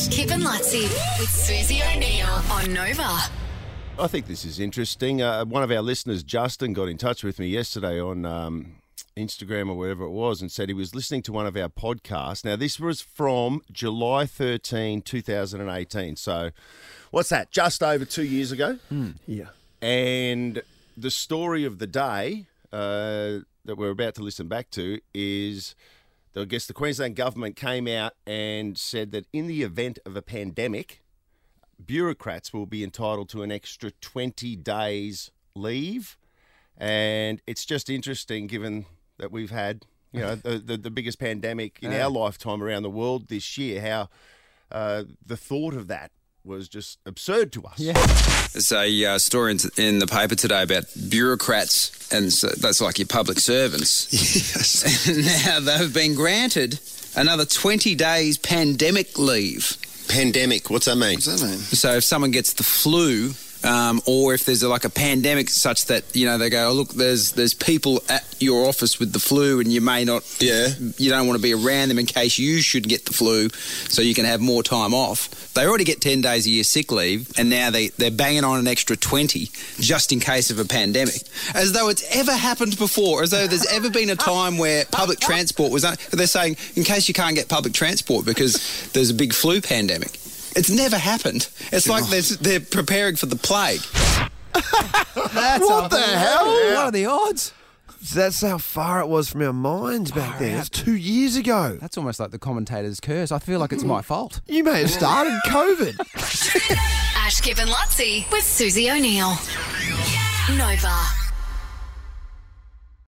Ash, Kip and Luttsy with Susie O'Neill on Nova. I think this is interesting. Uh, one of our listeners, Justin, got in touch with me yesterday on um, Instagram or wherever it was and said he was listening to one of our podcasts. Now, this was from July 13, 2018. So, what's that? Just over two years ago. Yeah. And the story of the day uh, that we're about to listen back to is I guess the Queensland government came out and said that in the event of a pandemic, bureaucrats will be entitled to an extra 20 days leave. And it's just interesting given that we've had, you know, the, the, the biggest pandemic in our lifetime around the world this year, how uh, the thought of that was just absurd to us. Yeah. There's a uh, story in, in the paper today about bureaucrats, and so that's like your public servants. Yes. now they've been granted another 20 days pandemic leave. Pandemic. What's that mean? What's that mean? So if someone gets the flu, um, or if there's a, like a pandemic such that you know they go, oh, look, there's there's people at your office with the flu, and you may not, Yeah. you don't want to be around them in case you should get the flu, so you can have more time off. They already get ten days a year sick leave, and now they they're banging on an extra twenty just in case of a pandemic, as though it's ever happened before, as though there's ever been a time where public transport was. Un- they're saying in case you can't get public transport because there's a big flu pandemic. It's never happened. It's like oh. they're, they're preparing for the plague. That's What the hell? What are the odds? That's how far it was from our minds back oh, then. That's two years ago. That's almost like the commentator's curse. I feel like it's my fault. You may have started COVID. Ash, Kip and Luttsy with Susie O'Neill. Nova.